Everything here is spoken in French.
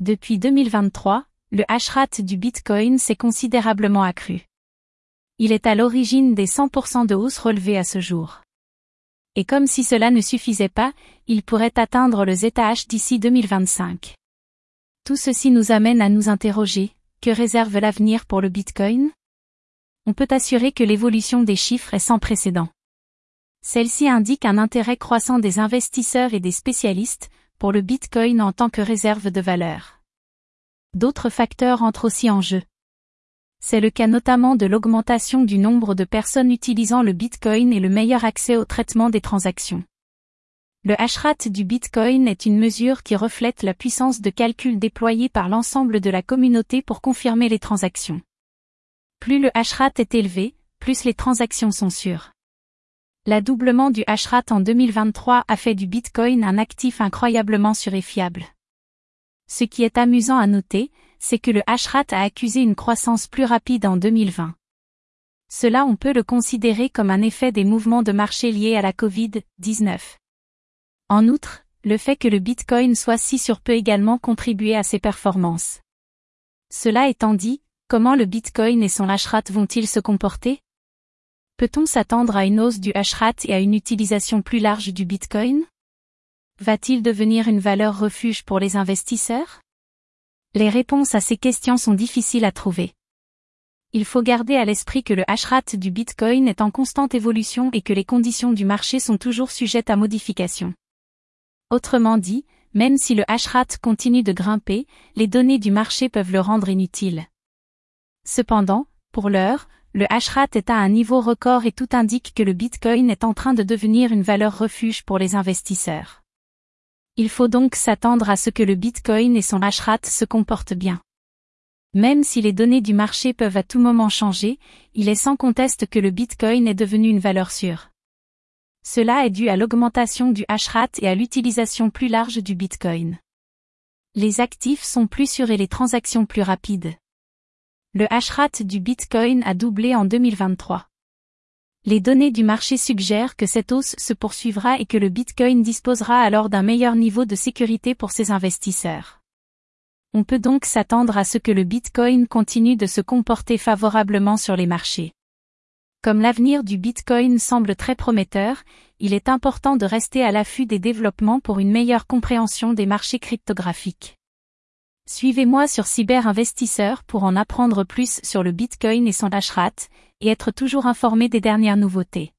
Depuis 2023, le hashrate du Bitcoin s'est considérablement accru. Il est à l'origine des 100% de hausse relevée à ce jour. Et comme si cela ne suffisait pas, il pourrait atteindre le ZH d'ici 2025. Tout ceci nous amène à nous interroger, que réserve l'avenir pour le Bitcoin? On peut assurer que l'évolution des chiffres est sans précédent. Celle-ci indique un intérêt croissant des investisseurs et des spécialistes pour le Bitcoin en tant que réserve de valeur. D'autres facteurs entrent aussi en jeu. C'est le cas notamment de l'augmentation du nombre de personnes utilisant le Bitcoin et le meilleur accès au traitement des transactions. Le hashrate du Bitcoin est une mesure qui reflète la puissance de calcul déployée par l'ensemble de la communauté pour confirmer les transactions. Plus le hashrate est élevé, plus les transactions sont sûres. L'adoublement du hashrate en 2023 a fait du Bitcoin un actif incroyablement sûr et fiable. Ce qui est amusant à noter, c'est que le hashrate a accusé une croissance plus rapide en 2020. Cela on peut le considérer comme un effet des mouvements de marché liés à la Covid-19. En outre, le fait que le Bitcoin soit si sur peut également contribuer à ses performances. Cela étant dit, comment le Bitcoin et son hashrate vont-ils se comporter? Peut-on s'attendre à une hausse du hashrate et à une utilisation plus large du Bitcoin? Va-t-il devenir une valeur refuge pour les investisseurs? Les réponses à ces questions sont difficiles à trouver. Il faut garder à l'esprit que le hashrate du Bitcoin est en constante évolution et que les conditions du marché sont toujours sujettes à modification. Autrement dit, même si le hashrate continue de grimper, les données du marché peuvent le rendre inutile. Cependant, pour l'heure, le hashrate est à un niveau record et tout indique que le Bitcoin est en train de devenir une valeur refuge pour les investisseurs. Il faut donc s'attendre à ce que le Bitcoin et son hashrate se comportent bien. Même si les données du marché peuvent à tout moment changer, il est sans conteste que le Bitcoin est devenu une valeur sûre. Cela est dû à l'augmentation du hashrate et à l'utilisation plus large du Bitcoin. Les actifs sont plus sûrs et les transactions plus rapides. Le hashrate du Bitcoin a doublé en 2023. Les données du marché suggèrent que cette hausse se poursuivra et que le Bitcoin disposera alors d'un meilleur niveau de sécurité pour ses investisseurs. On peut donc s'attendre à ce que le Bitcoin continue de se comporter favorablement sur les marchés. Comme l'avenir du Bitcoin semble très prometteur, il est important de rester à l'affût des développements pour une meilleure compréhension des marchés cryptographiques. Suivez-moi sur Cyber Investisseur pour en apprendre plus sur le Bitcoin et son hashrate, et être toujours informé des dernières nouveautés.